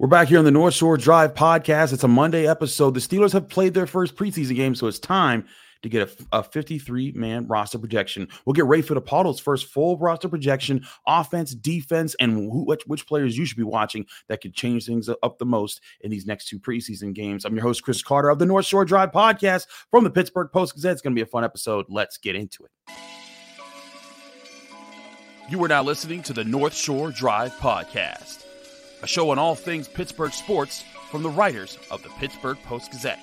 We're back here on the North Shore Drive podcast. It's a Monday episode. The Steelers have played their first preseason game, so it's time to get a, 53 man roster projection. We'll get Ray Fittipaldo's first full roster projection, offense, defense, and who, which, which players you should be watching that could change things up the most in these next two preseason games. I'm your host, Chris Carter of the North Shore Drive podcast from the Pittsburgh Post Gazette. It's going to be a fun episode. Let's get into it. You are now listening to the North Shore Drive podcast a show on all things Pittsburgh sports from the writers of the Pittsburgh Post Gazette,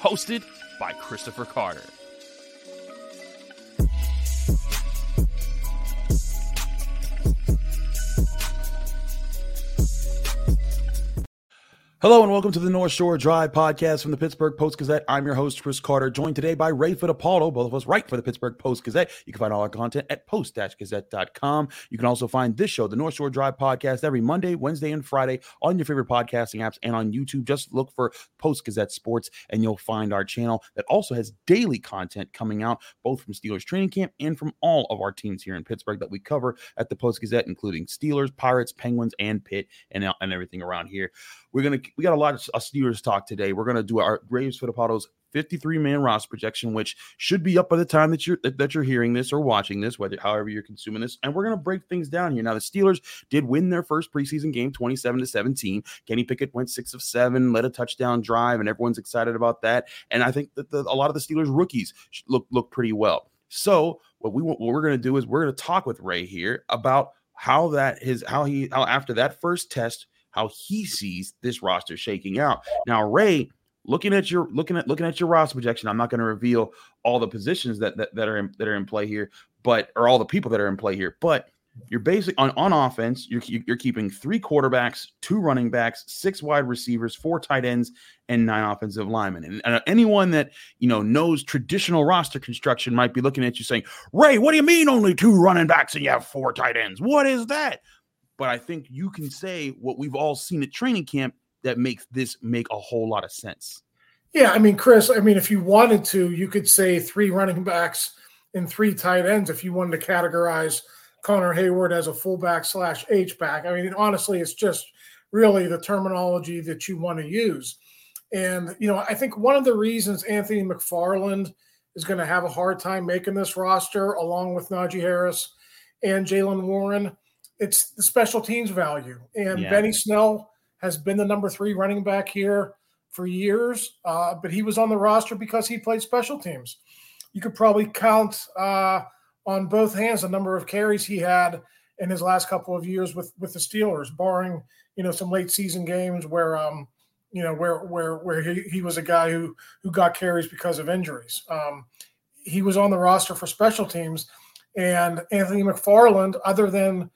hosted by Christopher Carter. Hello and welcome to the North Shore Drive podcast from the Pittsburgh Post Gazette. I'm your host, Chris Carter, joined today by Ray Fittipaldo, both of us write for the Pittsburgh Post Gazette. You can find all our content at post-gazette.com. You can also find this show, the North Shore Drive podcast, every Monday, Wednesday, and Friday on your favorite podcasting apps and on YouTube. Just look for Post Gazette Sports and you'll find our channel that also has daily content coming out, both from Steelers training camp and from all of our teams here in Pittsburgh that we cover at the Post Gazette, including Steelers, Pirates, Penguins, and Pitt, and, and everything around here. We're gonna we got a lot of Steelers talk today. We're gonna do our Graves Fittipaldo's 53 man roster projection, which should be up by the time that you're that you're hearing this or watching this, whether however you're consuming this. And we're gonna break things down here. Now, the Steelers did win their first preseason game, 27 to 17. Kenny Pickett went six of seven, led a touchdown drive, and everyone's excited about that. And I think that the, a lot of the Steelers rookies look look pretty well. So what we what we're gonna do is we're gonna talk with Ray here about how that his how he how after that first test how he sees this roster shaking out. Now, Ray, looking at your looking at looking at your roster projection, I'm not going to reveal all the positions that, that that are in, that are in play here, but or all the people that are in play here, but you're basically on, on offense, you're, you're keeping three quarterbacks, two running backs, six wide receivers, four tight ends, and nine offensive linemen. And, and, anyone that you know knows traditional roster construction might be looking at you saying, Ray, what do you mean only two running backs and you have four tight ends? What is that? But I think you can say what we've all seen at training camp that makes this make a whole lot of sense. Yeah, I mean, Chris, I mean, if you wanted to, you could say three running backs and three tight ends if you wanted to categorize Connor Heyward as a fullback slash H back. I mean, honestly, it's just really the terminology that you want to use. And, you know, I think one of the reasons Anthony McFarland is going to have a hard time making this roster, along with Najee Harris and Jaylen Warren, it's the special teams value. And yeah. Benny Snell has been the number three running back here for years, uh, but he was on the roster because he played special teams. You could probably count uh, on both hands the number of carries he had in his last couple of years with with the Steelers, barring you know some late season games where um you know where where where he, he was a guy who who got carries because of injuries. Um, he was on the roster for special teams, and Anthony McFarland, other than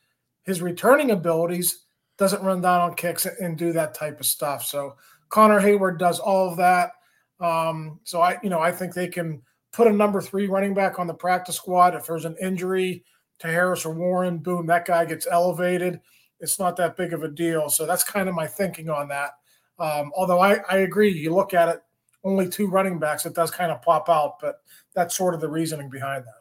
his returning abilities doesn't run down on kicks and do that type of stuff. So Connor Heyward does all of that. Um, so I, you know, I think they can put a number three running back on the practice squad. If there's an injury to Harris or Warren, boom, that guy gets elevated. It's not that big of a deal. So that's kind of my thinking on that. Um, although I, I agree, you look at it, only two running backs, it does kind of pop out, but that's sort of the reasoning behind that.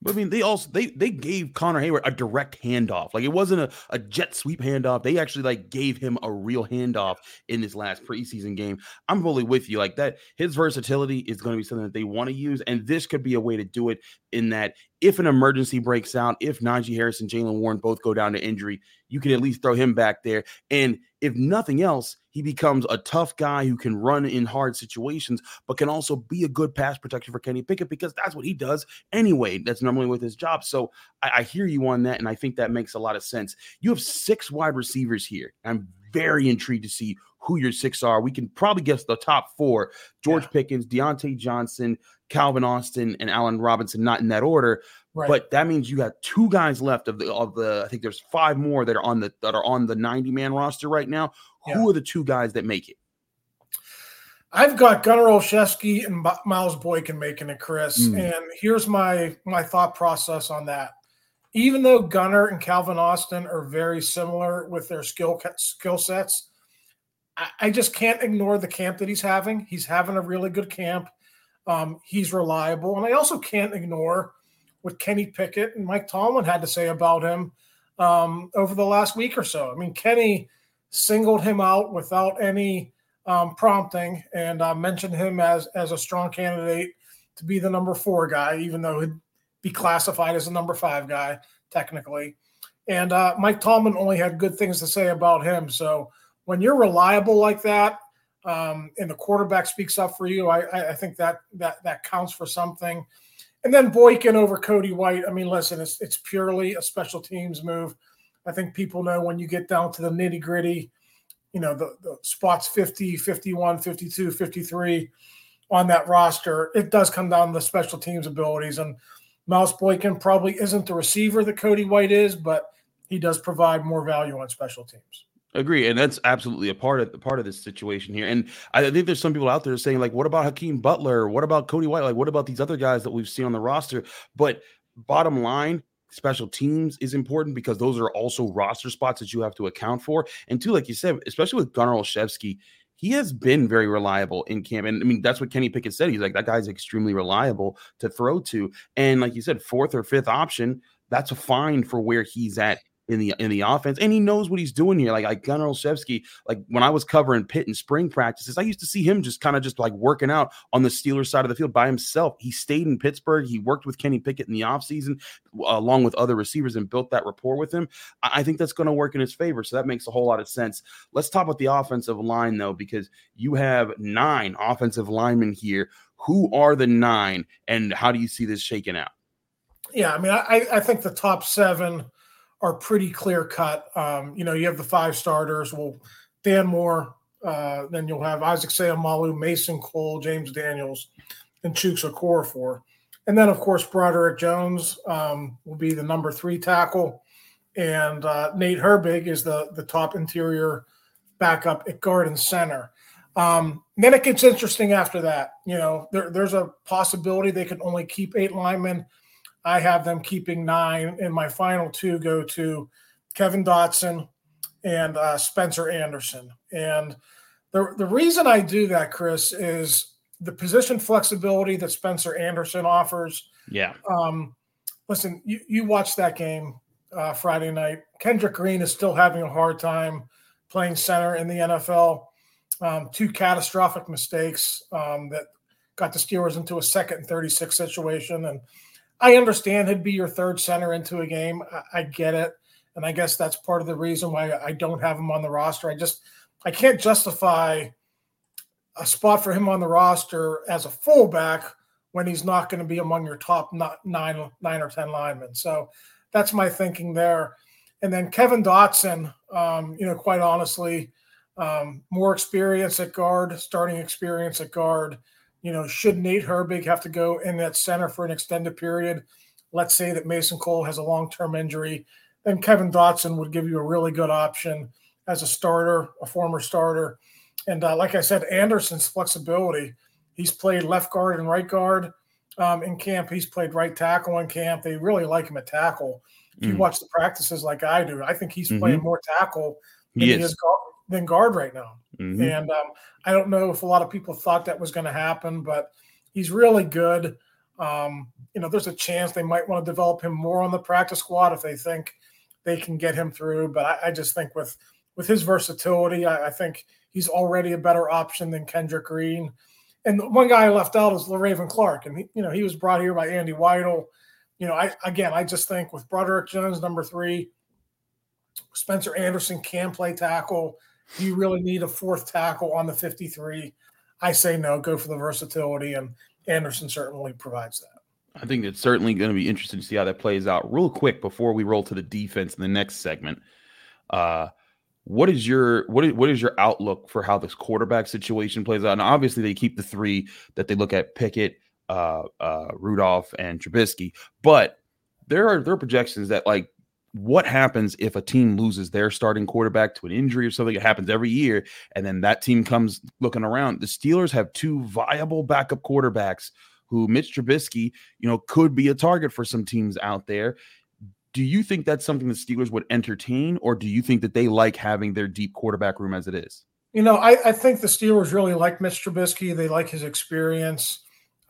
But I mean, they also they they gave Connor Heyward a direct handoff. Like it wasn't a, a jet sweep handoff. They actually like gave him a real handoff in this last preseason game. I'm fully with you. Like that, his versatility is going to be something that they want to use, and this could be a way to do it. In that, if an emergency breaks out, if Najee Harris and Jaylen Warren both go down to injury, you can at least throw him back there. And if nothing else, he becomes a tough guy who can run in hard situations, but can also be a good pass protector for Kenny Pickett because that's what he does anyway. That's normally with his job. So I, I hear you on that, and I think that makes a lot of sense. You have six wide receivers here. I'm very intrigued to see who your six are. We can probably guess the top four: George yeah. Pickens, Diontae Johnson, Calvin Austin, and Allen Robinson. Not in that order. Right. But that means you got two guys left of the of the. I think there's five more that are on the that are on the 90 man roster right now. Yeah. Who are the two guys that make it? I've got Gunnar Olszewski and Miles Boykin making it, Chris. Mm. And here's my my thought process on that. Even though Gunnar and Calvin Austin are very similar with their skill skill sets, I, I just can't ignore the camp that he's having. He's having a really good camp. Um, he's reliable, and I also can't ignore what Kenny Pickett and Mike Tomlin had to say about him um, over the last week or so. I mean, Kenny singled him out without any um, prompting and uh, mentioned him as as a strong candidate to be the number four guy, even though be classified as a number five guy technically. And uh, Mike Tomlin only had good things to say about him. So when you're reliable like that, um, and the quarterback speaks up for you, I, I think that that that counts for something. And then Boykin over Cody White. I mean, listen, it's it's purely a special teams move. I think people know when you get down to the nitty gritty, you know, the, the spots 50, 51, 52, 53 on that roster, it does come down to the special teams abilities. And Miles Boykin probably isn't the receiver that Cody White is, but he does provide more value on special teams. Agree, and that's absolutely a part of the part of this situation here. And I think there's some people out there saying, like, what about Hakeem Butler? What about Cody White? Like, what about these other guys that we've seen on the roster? But bottom line, special teams is important because those are also roster spots that you have to account for. And two, like you said, especially with Gunnar Olszewski, he has been very reliable in camp. And I mean, that's what Kenny Pickett said. He's like, that guy's extremely reliable to throw to. And like you said, fourth or fifth option, that's fine for where he's at in the in the offense, and he knows what he's doing here. Like like Gunnar Olszewski, like when I was covering Pitt in spring practices, I used to see him just kind of just like working out on the Steelers side of the field by himself. He stayed in Pittsburgh. He worked with Kenny Pickett in the offseason along with other receivers and built that rapport with him. I think that's going to work in his favor. So that makes a whole lot of sense. Let's talk about the offensive line though, because you have nine offensive linemen here. Who are the nine, and how do you see this shaking out? Yeah, I mean, I, I think the top seven are pretty clear cut. Um, you know, you have the five starters. Well, Dan Moore, uh, then you'll have Isaac Seumalo, Mason Cole, James Daniels, and Chuks Okorafor. And then, of course, Broderick Jones um, will be the number three tackle. And uh, Nate Herbig is the, the top interior backup at guard and center. Um, then it gets interesting after that. You know, there, there's a possibility they can only keep eight linemen. I have them keeping nine, and my final two go to Kevin Dotson and uh, Spencer Anderson. And the, the reason I do that, Chris, is the position flexibility that Spencer Anderson offers. Yeah. Um, listen, you, you watched that game uh, Friday night. Kendrick Green is still having a hard time playing center in the NFL. Um, two catastrophic mistakes um, that got the Steelers into a second and 36 situation. And I understand he'd be your third center into a game. I, I, get it, and I guess that's part of the reason why I don't have him on the roster. I just I can't justify a spot for him on the roster as a fullback when he's not going to be among your top nine nine or ten linemen. So that's my thinking there. And then Kevin Dotson, um, you know, quite honestly, um, more experience at guard, starting experience at guard you know, should Nate Herbig have to go in that center for an extended period, let's say that Mason Cole has a long term injury, then Kevin Dotson would give you a really good option as a starter, a former starter. And uh, like I said, Anderson's flexibility, he's played left guard and right guard um, in camp. He's played right tackle in camp. They really like him at tackle. If you mm. watch the practices like I do, I think he's mm-hmm. playing more tackle than he, he is guard, than guard right now. Mm-hmm. And um, I don't know if a lot of people thought that was going to happen, but he's really good. Um, you know, there's a chance they might want to develop him more on the practice squad if they think they can get him through. But I, I just think with with his versatility, I, I, think he's already a better option than Kendrick Green. And the one guy I left out is Le'Raven Clark, and he, you know he was brought here by Andy Weidl. You know, I again, I just think with Broderick Jones, number three, Spencer Anderson can play tackle. Do you really need a fourth tackle on the 53? I say no, go for the versatility, and Anderson certainly provides that. I think it's certainly going to be interesting to see how that plays out. Real quick before we roll to the defense in the next segment, uh, what is your what is what is your outlook for how this quarterback situation plays out? And obviously, they keep the three that they look at: Pickett, uh, uh, Rudolph, and Trubisky. But there are there are projections that like what happens if a team loses their starting quarterback to an injury or something? It happens every year, and then that team comes looking around. The Steelers have two viable backup quarterbacks who Mitch Trubisky, you know, could be a target for some teams out there. Do you think that's something the Steelers would entertain, or do you think that they like having their deep quarterback room as it is? You know, I, I think the Steelers really like Mitch Trubisky. They like his experience.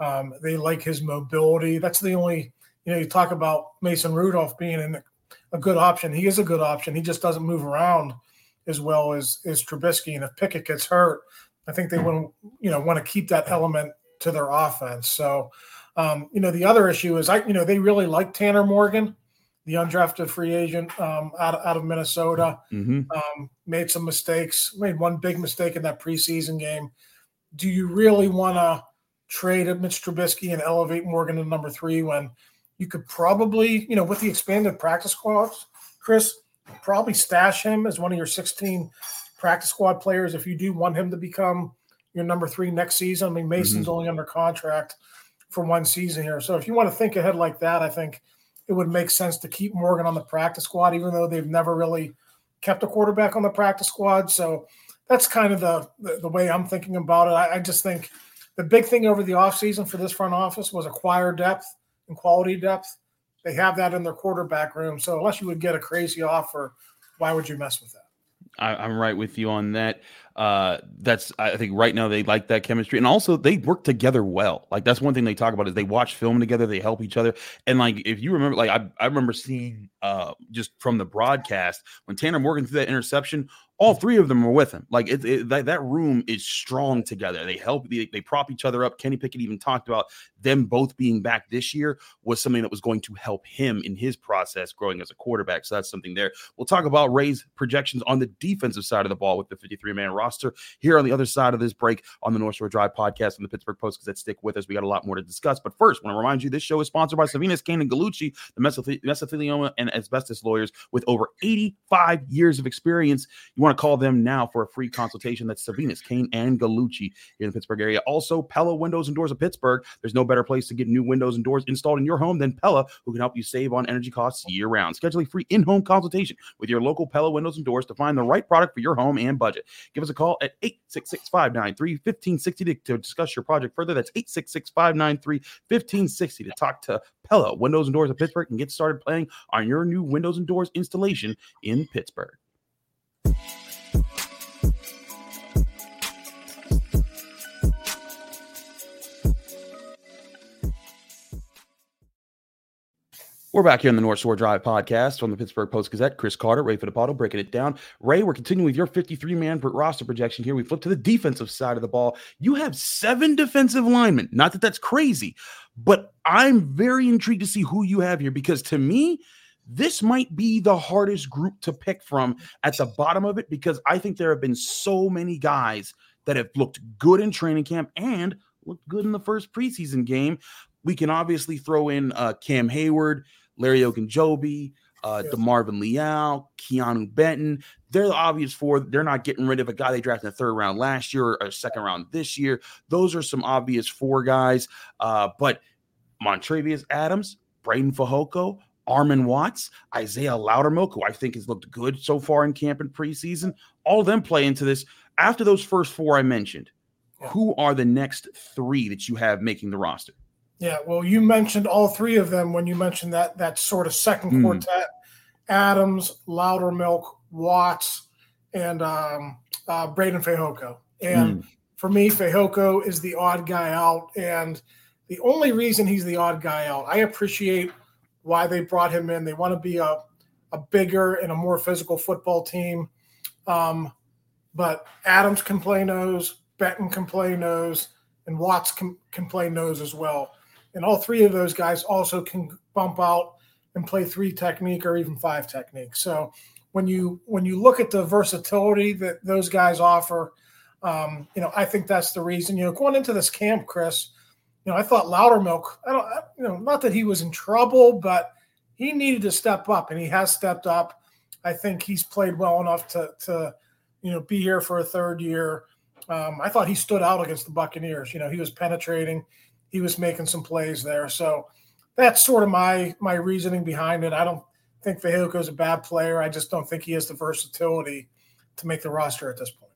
Um, they like his mobility. That's the only, you know, you talk about Mason Rudolph being in a good option. He is a good option. He just doesn't move around as well as as Trubisky. And if Pickett gets hurt, I think they want you know want to keep that element to their offense. So, um, you know, the other issue is I you know they really like Tanner Morgan, the undrafted free agent um, out out of Minnesota. Mm-hmm. Um, made some mistakes. Made one big mistake in that preseason game. Do you really want to trade Mitch Trubisky and elevate Morgan to number three when you could probably, you know, with the expanded practice squads, Chris, probably stash him as one of your 16 practice squad players if you do want him to become your number three next season. I mean, Mason's mm-hmm. only under contract for one season here. So if you want to think ahead like that, I think it would make sense to keep Morgan on the practice squad, even though they've never really kept a quarterback on the practice squad. So that's kind of the the, the way I'm thinking about it. I, I, just think the big thing over the offseason for this front office was acquire depth and quality depth. They have that in their quarterback room. So unless you would get a crazy offer, why would you mess with that? I, am right with you on that. Uh, that's I think right now they like that chemistry, and also they work together well. Like that's one thing they talk about is they watch film together, they help each other, and like if you remember, like I, I remember seeing uh, just from the broadcast when Tanner Morgan threw that interception, all three of them were with him. Like it, it, that, that room is strong together. They help, they, they prop each other up. Kenny Pickett even talked about them both being back this year was something that was going to help him in his process growing as a quarterback. So that's something there. We'll talk about Ray's projections on the defensive side of the ball with the 53 man roster here on the other side of this break on the North Shore Drive podcast and the Pittsburgh Post because Gazette. Stick with us. We got a lot more to discuss. But first, I want to remind you this show is sponsored by Savinis Kane and Gallucci, the mesothelioma and asbestos lawyers with over 85 years of experience. You want to call them now for a free consultation. That's Savinis, Kane, and Gallucci here in the Pittsburgh area. Also, Pella Windows and Doors of Pittsburgh. There's no better place to get new windows and doors installed in your home than Pella, who can help you save on energy costs year round. Schedule a free in home consultation with your local Pella Windows and Doors to find the right product for your home and budget. Give us a call at 866 593 1560 to discuss your project further. That's 866 593 1560 to talk to Pella Windows and Doors of Pittsburgh and get started playing on your new windows and doors installation in Pittsburgh. We're back here on the North Shore Drive podcast from the Pittsburgh Post Gazette. Chris Carter, Ray Fittipaldo breaking it down. Ray, we're continuing with your 53 man roster projection here. We flip to the defensive side of the ball. You have seven defensive linemen. Not that that's crazy, but I'm very intrigued to see who you have here because to me, this might be the hardest group to pick from at the bottom of it because I think there have been so many guys that have looked good in training camp and looked good in the first preseason game. We can obviously throw in uh, Cam Heyward, Larry Ogunjobi, uh, yes. DeMarvin Leal, Keanu Benton. They're the obvious four. They're not getting rid of a guy they drafted in the third round last year or second round this year. Those are some obvious four guys. Uh, but Montravius Adams, Breiden Fehoko, Armon Watts, Isaiah Loudermilk, who I think has looked good so far in camp and preseason. All of them play into this. After those first four I mentioned, who are the next three that you have making the roster? Yeah, well, you mentioned all three of them when you mentioned that that sort of second mm. quartet: Adams, Loudermilk, Watts, and um, uh, Breiden Fehoko. And mm. for me, Fehoko is the odd guy out, and the only reason he's the odd guy out, I appreciate why they brought him in. They want to be a a bigger and a more physical football team. Um, but Adams can play nose, Benton can play nose, and Watts can, can play nose as well and all three of those guys also can bump out and play three technique or even five technique. So when you when you look at the versatility that those guys offer, um, you know, I think that's the reason. You know, going into this camp, Chris, you know, I thought Loudermilk. I don't, you know, not that he was in trouble, but he needed to step up, and he has stepped up. I think he's played well enough to to you know be here for a third year. Um, I thought he stood out against the Buccaneers. You know, he was penetrating he was making some plays there. So that's sort of my my reasoning behind it. I don't think Fehoko is a bad player. I just don't think he has the versatility to make the roster at this point.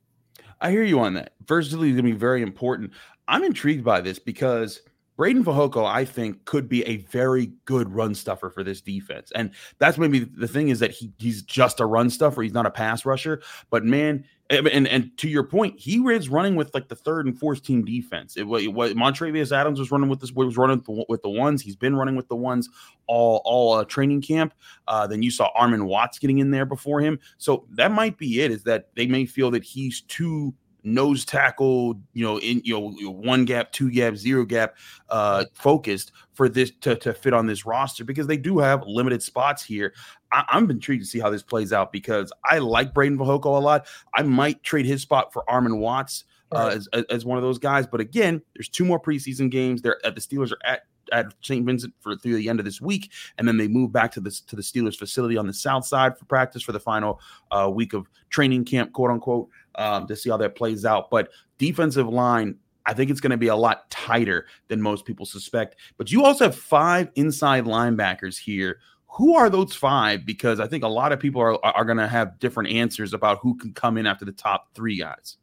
I hear you on that. Versatility is going to be very important. I'm intrigued by this because Breiden Fehoko, I think, could be a very good run stuffer for this defense. And that's maybe the thing is that he he's just a run stuffer. He's not a pass rusher. But man, and and to your point, he was running with like the third and fourth team defense. It was Montravius Adams was running with this was running with the ones. He's been running with the ones all all uh, training camp. Uh, then you saw Armon Watts getting in there before him. So that might be it. Is that they may feel that he's too nose tackle, you know, in you know one gap, two gap, zero gap, uh, focused for this to, to fit on this roster because they do have limited spots here. I, am intrigued to see how this plays out because I like Breiden Fehoko a lot. I might trade his spot for Armon Watts. Uh, as, as one of those guys, but again, there's two more preseason games. They're at the Steelers are at at St. Vincent for through the end of this week, and then they move back to the to the Steelers facility on the south side for practice for the final uh, week of training camp, quote unquote um, to see how that plays out. But defensive line, I think it's going to be a lot tighter than most people suspect. But you also have five inside linebackers here. Who are those five? Because I think a lot of people are, are going to have different answers about who can come in after the top three guys.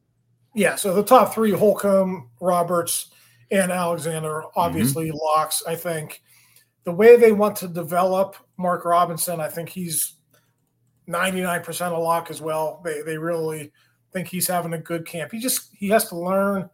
Yeah, so the top three Holcomb, Roberts, and Alexander obviously mm-hmm. locks. I think the way they want to develop Mark Robinson, I think he's 99% a lock as well. They they really think he's having a good camp. He just he has to learn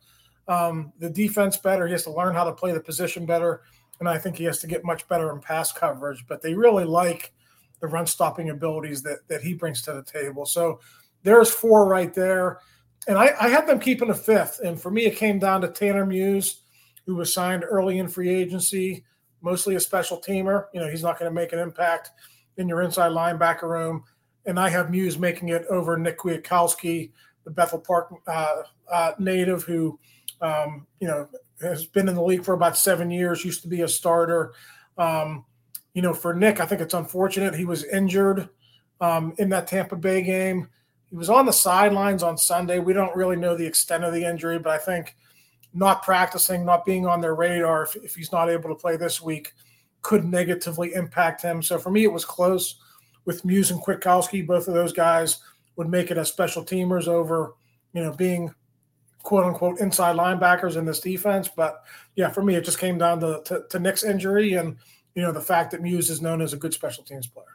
um, the defense better. He has to learn how to play the position better, and I think he has to get much better in pass coverage. But they really like the run stopping abilities that that he brings to the table. So there's four right there, and I, I had them keeping a fifth. And for me, it came down to Tanner Muse, who was signed early in free agency, mostly a special teamer. You know, he's not going to make an impact in your inside linebacker room and I have Muse making it over Nick Kwiatkoski, the Bethel Park uh, uh, native who, um, you know, has been in the league for about seven years, used to be a starter. Um, you know, for Nick, I think it's unfortunate he was injured um, in that Tampa Bay game. He was on the sidelines on Sunday. We don't really know the extent of the injury, but I think not practicing, not being on their radar, if, if he's not able to play this week, could negatively impact him. So for me, it was close with Muse and Kwiatkoski, both of those guys would make it as special teamers over, you know, being quote unquote inside linebackers in this defense. But yeah, for me, it just came down to, to, to Nick's injury and, you know, the fact that Muse is known as a good special teams player.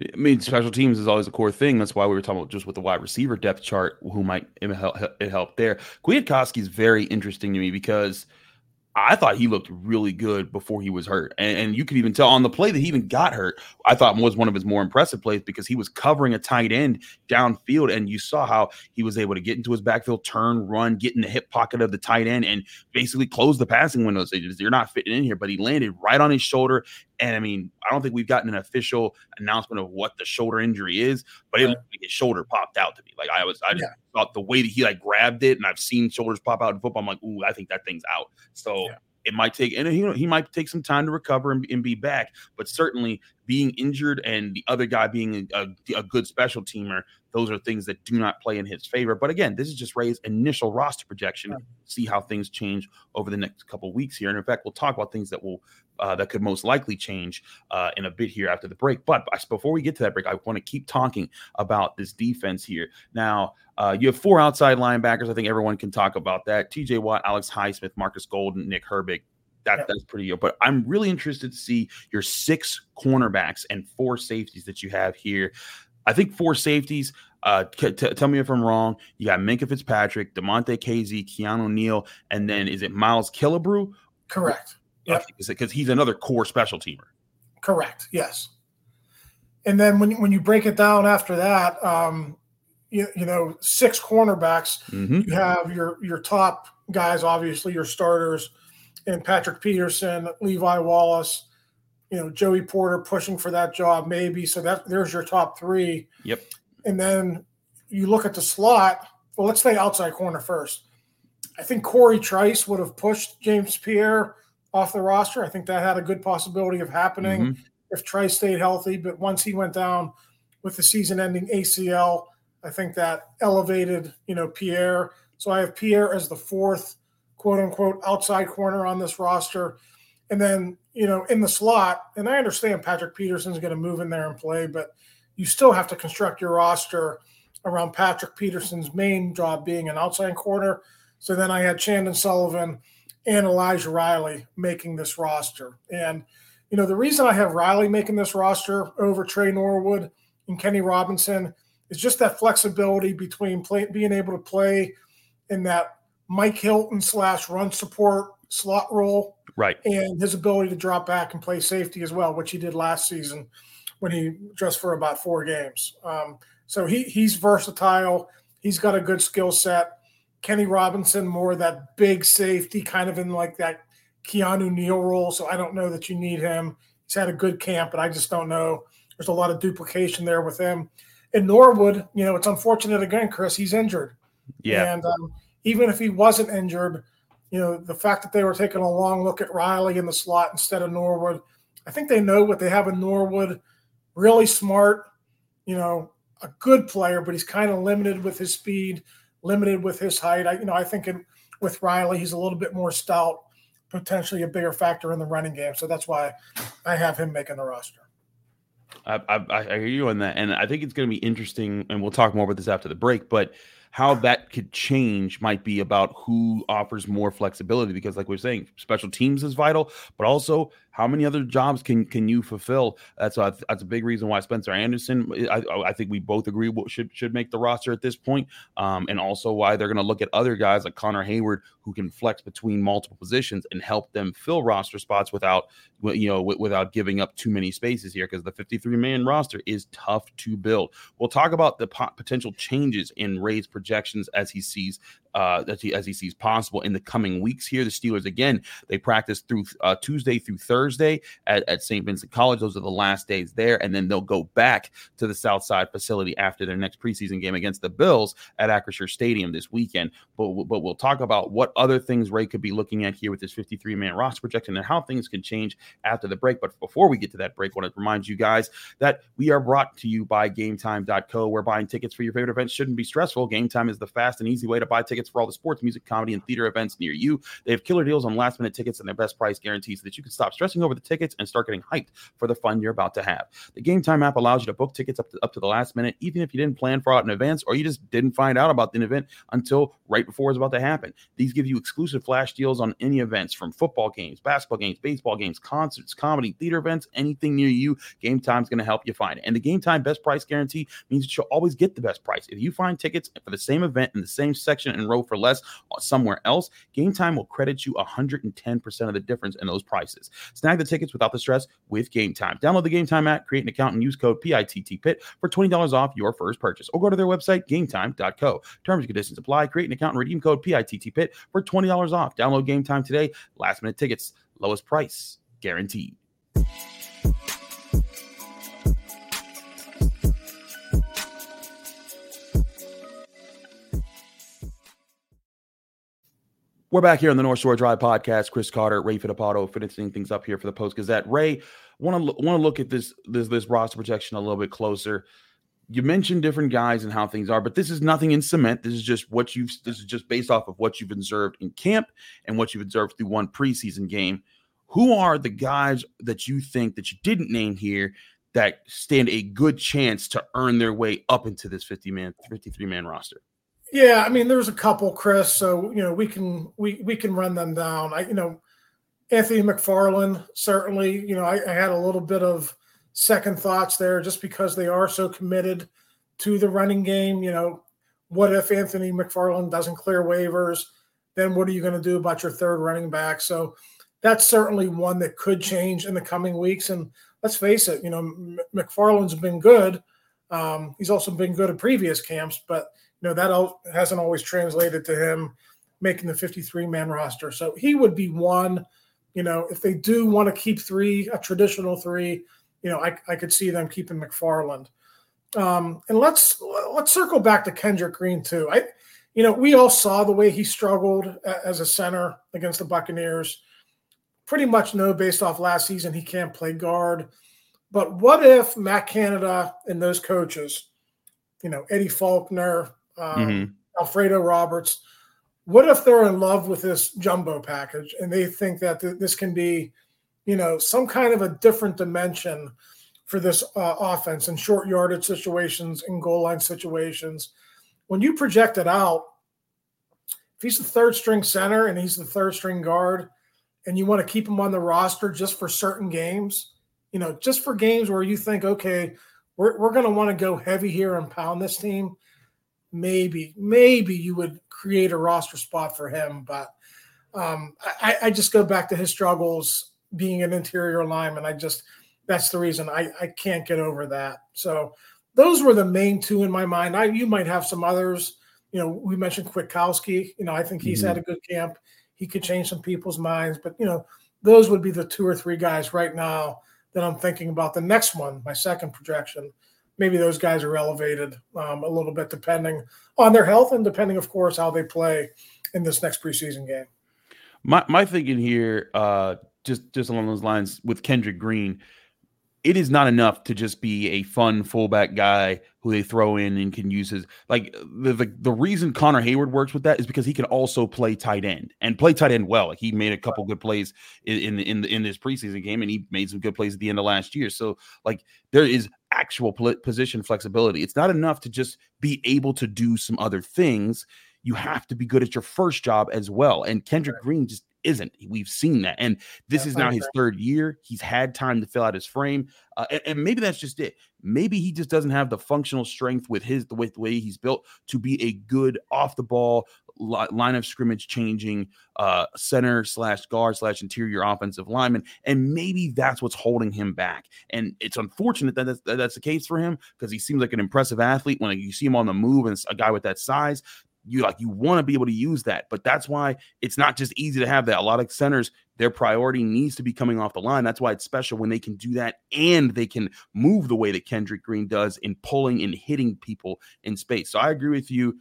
I mean, special teams is always a core thing. That's why we were talking about just with the wide receiver depth chart, who might it help, it help there. Kwiatkoski is very interesting to me because – I thought he looked really good before he was hurt. And, and, you could even tell on the play that he even got hurt, I thought was one of his more impressive plays because he was covering a tight end downfield. And you saw how he was able to get into his backfield, turn, run, get in the hip pocket of the tight end, and basically close the passing window. So you're not fitting in here, but he landed right on his shoulder. And I mean, I don't think we've gotten an official announcement of what the shoulder injury is, but it, his shoulder popped out to me. Like I was, I just yeah. thought the way that he like grabbed it, and I've seen shoulders pop out in football. I'm like, ooh, I think that thing's out. So. Yeah it might take and he, he might take some time to recover and, and, be back but certainly being injured and the other guy being a, a, good special teamer those are things that do not play in his favor. But again, this is just Ray's initial roster projection. Yeah. See how things change over the next couple weeks here. And in fact, we'll talk about things that will uh, that could most likely change uh, in a bit here after the break. But before we get to that break, I want to keep talking about this defense here. Now, uh, you have four outside linebackers. I think everyone can talk about that. T.J. Watt, Alex Highsmith, Markus Golden, Nick Herbig. That, yeah. that's pretty good. But I'm really interested to see your six cornerbacks and four safeties that you have here. I think four safeties. Uh, t- tell me if I'm wrong. You got Minkah Fitzpatrick, Damontae Kazee, Keanu Neal, and then is it Miles Killebrew? Correct. Yeah, because he's another core special teamer. Correct. Yes. And then when when you break it down after that, um, you, you know, six cornerbacks. Mm-hmm. You have your your top guys, obviously your starters, and Patrick Peterson, Levi Wallace, you know, Joey Porter pushing for that job, maybe. So that there's your top three. Yep. And then you look at the slot. Well, let's say outside corner first. I think Cory Trice would have pushed James Pierre off the roster. I think that had a good possibility of happening mm-hmm. if Trice stayed healthy. But once he went down with the season-ending ACL, I think that elevated, you know, Pierre. So I have Pierre as the fourth, quote unquote, outside corner on this roster. And then, you know, in the slot, and I understand Patrick Peterson's going to move in there and play, but you still have to construct your roster around Patrick Peterson's main job being an outside corner. So then I had Chandon Sullivan and Elijah Riley making this roster. And, you know, the reason I have Riley making this roster over Tre Norwood and Kenny Robinson is just that flexibility between play, being able to play in that Mike Hilton slash run support slot role. Right. And his ability to drop back and play safety as well, which he did last season when he just for about four games. Um, so he he's versatile. He's got a good skill set. Kenny Robinson, more that big safety, kind of in like that Keanu Neal role. So I don't know that you need him. He's had a good camp, but I just don't know. There's a lot of duplication there with him. In Norwood, you know, it's unfortunate again, Chris. He's injured. Yeah. And um, even if he wasn't injured, you know, the fact that they were taking a long look at Riley in the slot instead of Norwood, I think they know what they have in Norwood. Really smart, you know, a good player, but he's kind of limited with his speed, limited with his height. I, you know, I think in, with Riley, he's a little bit more stout, potentially a bigger factor in the running game. So that's why I have him making the roster. I, I, I hear you on that, and I think it's going to be interesting, and we'll talk more about this after the break. But how that could change might be about who offers more flexibility because like we are saying special teams is vital but also how many other jobs can can you fulfill? That's a, that's a big reason why Spencer Anderson. I, I think we both agree should should make the roster at this point, um, and also why they're going to look at other guys like Connor Heyward who can flex between multiple positions and help them fill roster spots without you know without giving up too many spaces here because the 53 man roster is tough to build. We'll talk about the pot- potential changes in Ray's projections as he sees uh, as, he, as he sees possible in the coming weeks here. The Steelers, again, they practice through uh, Tuesday through Thursday at, at St. Vincent College. Those are the last days there. And then they'll go back to the South Side facility after their next preseason game against the Bills at Acrisure Stadium this weekend. But, but we'll talk about what other things Ray could be looking at here with this 53 man roster projection and how things can change after the break. But before we get to that break, I want to remind you guys that we are brought to you by GameTime.co, where buying tickets for your favorite events shouldn't be stressful. Game Time is the fast and easy way to buy tickets tickets for all the sports, music, comedy, and theater events near you. They have killer deals on last minute tickets and their best price guarantees so that you can stop stressing over the tickets and start getting hyped for the fun you're about to have. The Game Time app allows you to book tickets up to, up to the last minute, even if you didn't plan for out in advance or you just didn't find out about the event until right before it's about to happen. These give you exclusive flash deals on any events from football games, basketball games, baseball games, concerts, comedy, theater events, anything near you. Game Time's going to help you find it. And the Game Time best price guarantee means that you'll always get the best price. If you find tickets for the same event in the same section and row for less somewhere else, Game Time will credit you 110% of the difference in those prices. Snag the tickets without the stress with Game Time. Download the Game Time app, create an account, and use code PITTPIT for $20 off your first purchase. Or go to their website, gametime.co. Terms and conditions apply. Create an account and redeem code PITTPIT for $20 off. Download Game Time today. Last minute tickets, lowest price guaranteed. We're back here on the North Shore Drive podcast. Chris Carter, Ray Fittipaldo, finishing things up here for the Post Gazette. Ray, want to want to look at this this this roster projection a little bit closer. You mentioned different guys and how things are, but this is nothing in cement. This is just what you've. This is just based off of what you've observed in camp and what you've observed through one preseason game. Who are the guys that you think that you didn't name here that stand a good chance to earn their way up into this 50 man, 53 man roster? Yeah, I mean, there's a couple, Chris. So you know, we can we we can run them down. I you know, Anthony McFarland certainly. You know, I, I had a little bit of second thoughts there, just because they are so committed to the running game. You know, what if Anthony McFarland doesn't clear waivers? Then what are you going to do about your third running back? So that's certainly one that could change in the coming weeks. And let's face it, you know, McFarland's been good. Um, he's also been good at previous camps, but you know that hasn't always translated to him making the 53 man roster. So he would be one. You know, if they do want to keep three, a traditional three, you know, I, I could see them keeping McFarland. Um, and let's let's circle back to Kendrick Green too. I, you know, we all saw the way he struggled as a center against the Buccaneers. Pretty much know based off last season he can't play guard. But what if Matt Canada and those coaches, you know, Eddie Faulkner, um, mm-hmm. Alfredo Roberts. What if they're in love with this jumbo package and they think that th- this can be, you know, some kind of a different dimension for this uh, offense in short yardage situations, in goal line situations? When you project it out, if he's the third string center and he's the third string guard, and you want to keep him on the roster just for certain games, you know, just for games where you think, okay, we're, we're going to want to go heavy here and pound this team, maybe, maybe you would create a roster spot for him. But um, I, I just go back to his struggles being an interior lineman. I just, that's the reason I, I can't get over that. So those were the main two in my mind. I, you might have some others. You know, we mentioned Kwiatkoski. You know, I think he's mm-hmm. had a good camp. He could change some people's minds, but you know, those would be the two or three guys right now that I'm thinking about. The next one, my second projection, maybe those guys are elevated um, a little bit depending on their health and depending, of course, how they play in this next preseason game. My my thinking here, uh, just just along those lines with Kendrick Green, it is not enough to just be a fun fullback guy who they throw in and can use his like the, the, the reason Connor Heyward works with that is because he can also play tight end and play tight end well. Like he made a couple good plays in in in, in this preseason game and he made some good plays at the end of last year. So like there is actual position flexibility. It's not enough to just be able to do some other things. You have to be good at your first job as well. And Kendrick Green just isn't. We've seen that. And this is now his third year. He's had time to fill out his frame. Uh, and, and, maybe that's just it. Maybe he just doesn't have the functional strength with his the way, the way he's built to be a good off the ball line of scrimmage changing uh, center slash guard slash interior offensive lineman. And maybe that's what's holding him back. And it's unfortunate that that's, that that's the case for him because he seems like an impressive athlete when you see him on the move and a guy with that size you like you want to be able to use that but that's why it's not just easy to have that. A lot of centers their priority needs to be coming off the line. That's why it's special when they can do that and they can move the way that kendrick green does in pulling and hitting people in space. So i agree with you.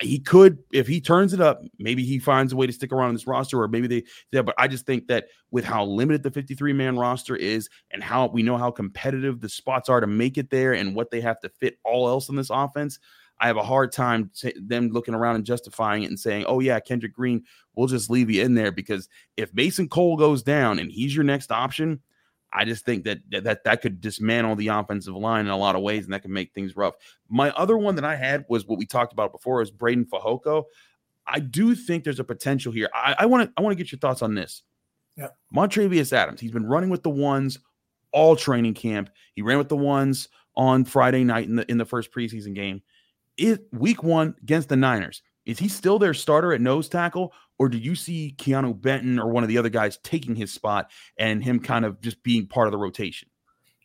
He could if he turns it up maybe he finds a way to stick around in this roster or maybe they yeah but i just think that with how limited the 53 man roster is and how we know how competitive the spots are to make it there and what they have to fit all else in this offense I have a hard time t- them looking around and justifying it and saying, "Oh yeah, Kendrick Green, we'll just leave you in there." Because if Mason Cole goes down and he's your next option, I just think that that that could dismantle the offensive line in a lot of ways, and that can make things rough. My other one that I had was what we talked about before is Breiden Fehoko. I do think there's a potential here. I want to I want to get your thoughts on this. Yeah, Montravius Adams. He's been running with the ones all training camp. He ran with the ones on Friday night in the in the first preseason game is week one against the Niners. Is he still their starter at nose tackle, or do you see Keanu Benton or one of the other guys taking his spot and him kind of just being part of the rotation?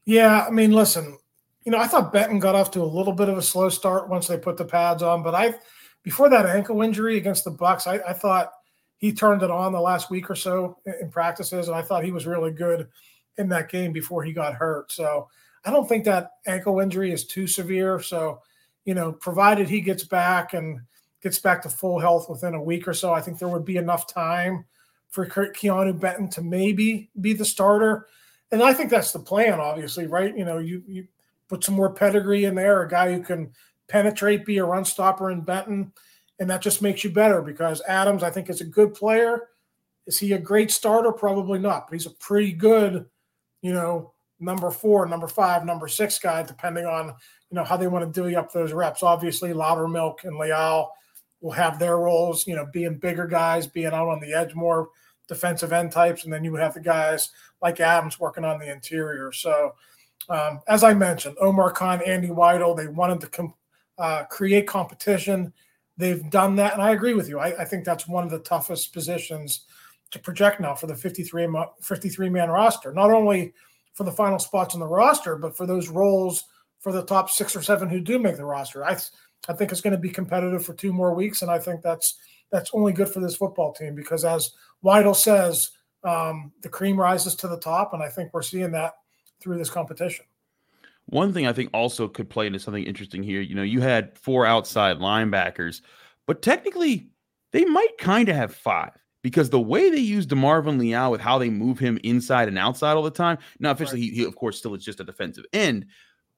Yeah, I mean, listen, you know, I thought Benton got off to a little bit of a slow start once they put the pads on, but I, before that ankle injury against the Bucks, I, I thought he turned it on the last week or so in practices, and I thought he was really good in that game before he got hurt. So I don't think that ankle injury is too severe. So you know, provided he gets back and gets back to full health within a week or so, I think there would be enough time for Keanu Benton to maybe be the starter. And I think that's the plan, obviously, right? You know, you, you put some more pedigree in there, a guy who can penetrate, be a run stopper in Benton, and that just makes you better because Adams, I think, is a good player. Is he a great starter? Probably not, but he's a pretty good, you know, number four, number five, number six guy, depending on you know how they want to divvy up those reps. Obviously, Loudermilk and Leal will have their roles, you know, being bigger guys, being out on the edge more defensive end types, and then you would have the guys like Adams working on the interior. So, um, as I mentioned, Omar Khan, Andy Weidl, they wanted to com- uh, create competition. They've done that, and I agree with you. I, I, think that's one of the toughest positions to project now for the 53, 53 man roster. Not only for the final spots on the roster, but for those roles for the top six or seven who do make the roster. I I think it's going to be competitive for two more weeks, and I think that's that's only good for this football team because, as Weidl says, um, the cream rises to the top, and I think we're seeing that through this competition. One thing I think also could play into something interesting here. You know, you had four outside linebackers, but technically they might kind of have five because the way they use DeMarvin Leal with how they move him inside and outside all the time. Now, officially, right. he, he, of course still is just a defensive end,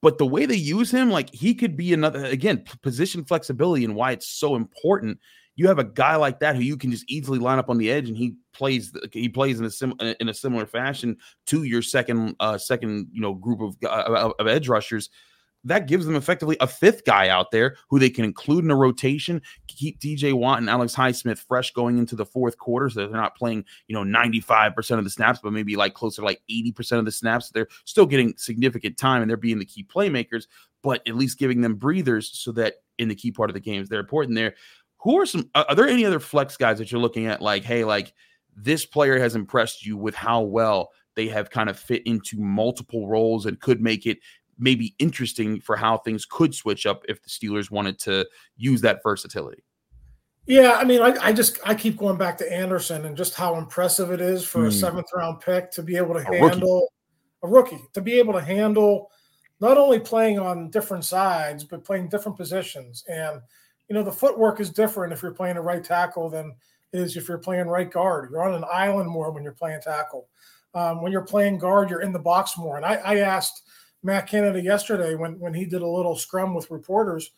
but the way they use him, like he could be another again position flexibility and why it's so important. You have a guy like that who you can just easily line up on the edge, and he plays he plays in a sim in a similar fashion to your second uh second you know group of uh, of edge rushers that gives them effectively a fifth guy out there who they can include in a rotation, keep T.J. Watt and Alex Highsmith fresh going into the fourth quarter, so they're not playing, you know, 95% of the snaps, but maybe like closer like 80% of the snaps. They're still getting significant time and they're being the key playmakers, but at least giving them breathers so that in the key part of the games they're important there. Who are some are there any other flex guys that you're looking at like, hey, like this player has impressed you with how well they have kind of fit into multiple roles and could make it maybe interesting for how things could switch up if the Steelers wanted to use that versatility. Yeah, I mean, I, I just I keep going back to Anderson and just how impressive it is for mm. a hmm. seventh round pick to be able to a handle rookie. a rookie to be able to handle not only playing on different sides but playing different positions. And you know, the footwork is different if you're playing a right tackle than it is if you're playing right guard. You're on an island more when you're playing tackle. Um, when you're playing guard, you're in the box more. And I, I asked Matt Canada yesterday when when he did a little scrum with reporters,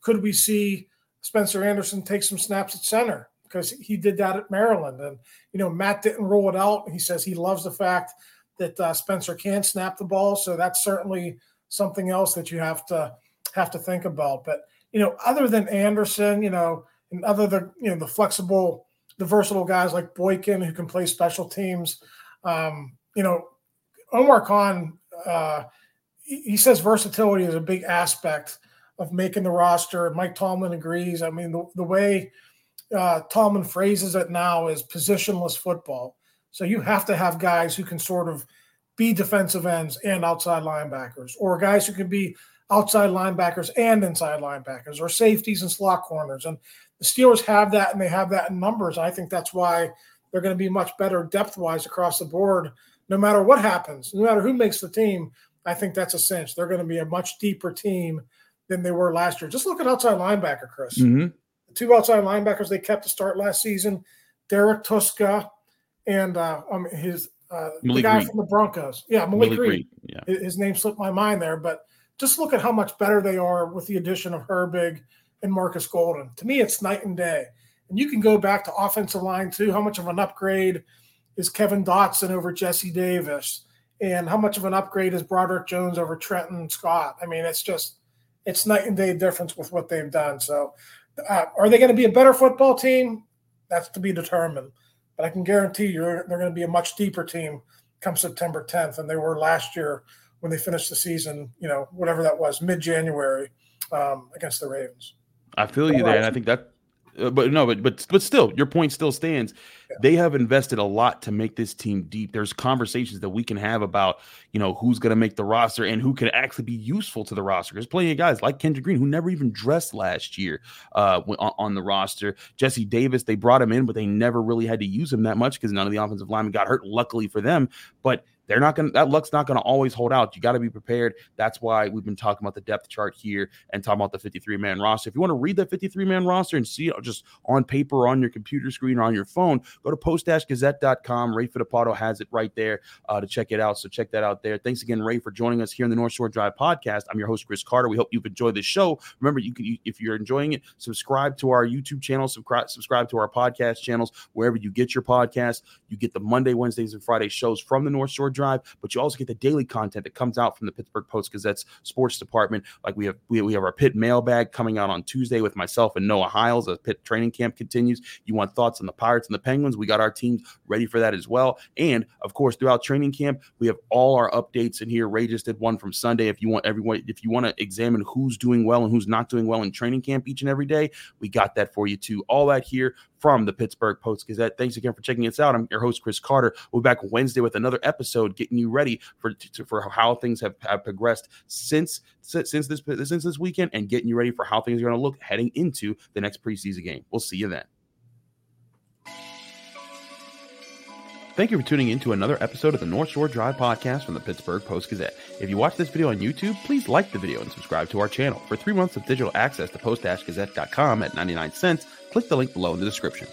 could we see Spencer Anderson take some snaps at center? Because he did that at Maryland, and you know Matt didn't rule it out. He says he loves the fact that uh, Spencer can snap the ball, so that's certainly something else that you have to have to think about. But you know, other than Anderson, you know, and other than you know the flexible, the versatile guys like Boykin who can play special teams, um, you know, Omar Khan. Uh, he says versatility is a big aspect of making the roster. Mike Tomlin agrees. I mean, the, the way uh, Tomlin phrases it now is positionless football. So you have to have guys who can sort of be defensive ends and outside linebackers, or guys who can be outside linebackers and inside linebackers, or safeties and slot corners. And the Steelers have that, and they have that in numbers. I think that's why they're going to be much better depth wise across the board, no matter what happens, no matter who makes the team. I think that's a cinch. They're going to be a much deeper team than they were last year. Just look at outside linebacker, Chris. Mm-hmm. The two outside linebackers they kept to start last season, Derrek Tuszka and uh, um, his uh, the guy from the Broncos. Yeah, Malik, Malik. Yeah. His name slipped my mind there, but just look at how much better they are with the addition of Herbig and Markus Golden. To me, it's night and day. And you can go back to offensive line too. How much of an upgrade is Kevin Dotson over Jesse Davis? And how much of an upgrade is Broderick Jones over Trenton Scott? I mean, it's just it's night and day difference with what they've done. So, uh, are they going to be a better football team? That's to be determined. But I can guarantee you, they're going to be a much deeper team come September 10th than they were last year when they finished the season. You know, whatever that was, mid January um, against the Ravens. I feel you there, and I think that uh, but no, but but but still, your point still stands. Yeah. They have invested a lot to make this team deep. There's conversations that we can have about, you know, who's going to make the roster and who can actually be useful to the roster. There's plenty of guys like Kendrick Green who never even dressed last year uh, on, on the roster. Jesse Davis, they brought him in, but they never really had to use him that much because none of the offensive linemen got hurt. Luckily for them, but they're not going to that luck's not going to always hold out. You got to be prepared. That's why we've been talking about the depth chart here and talking about the 53 man roster. If you want to read the 53 man roster and see it just on paper on your computer screen or on your phone, go to post-gazette.com. Ray Fittipaldo has it right there uh, to check it out. So check that out there. Thanks again, Ray, for joining us here in the North Shore Drive podcast. I'm your host, Chris Carter. We hope you've enjoyed this show. Remember, you can if you're enjoying it, subscribe to our YouTube channel, subscribe, subscribe to our podcast channels wherever you get your podcast. You get the Monday, Wednesdays, and Friday shows from the North Shore Drive, but you also get the daily content that comes out from the Pittsburgh Post Gazette's sports department. Like we have we, we have our Pitt mailbag coming out on Tuesday with myself and Noah Hiles as Pitt training camp continues. You want thoughts on the Pirates and the Penguins? We got our teams ready for that as well. And of course, throughout training camp, we have all our updates in here. Ray just did one from Sunday. If you want everyone, if you want to examine who's doing well and who's not doing well in training camp each and every day, we got that for you too. All that here from the Pittsburgh Post Gazette. Thanks again for checking us out. I'm your host, Chris Carter. We'll be back Wednesday with another episode, getting you ready for to, for how things have, have progressed since since this since this weekend, and getting you ready for how things are going to look heading into the next preseason game. We'll see you then. Thank you for tuning in to another episode of the North Shore Drive podcast from the Pittsburgh Post Gazette. If you watch this video on YouTube, please like the video and subscribe to our channel. For three months of digital access to post-gazette.com at 99 cents, click the link below in the description.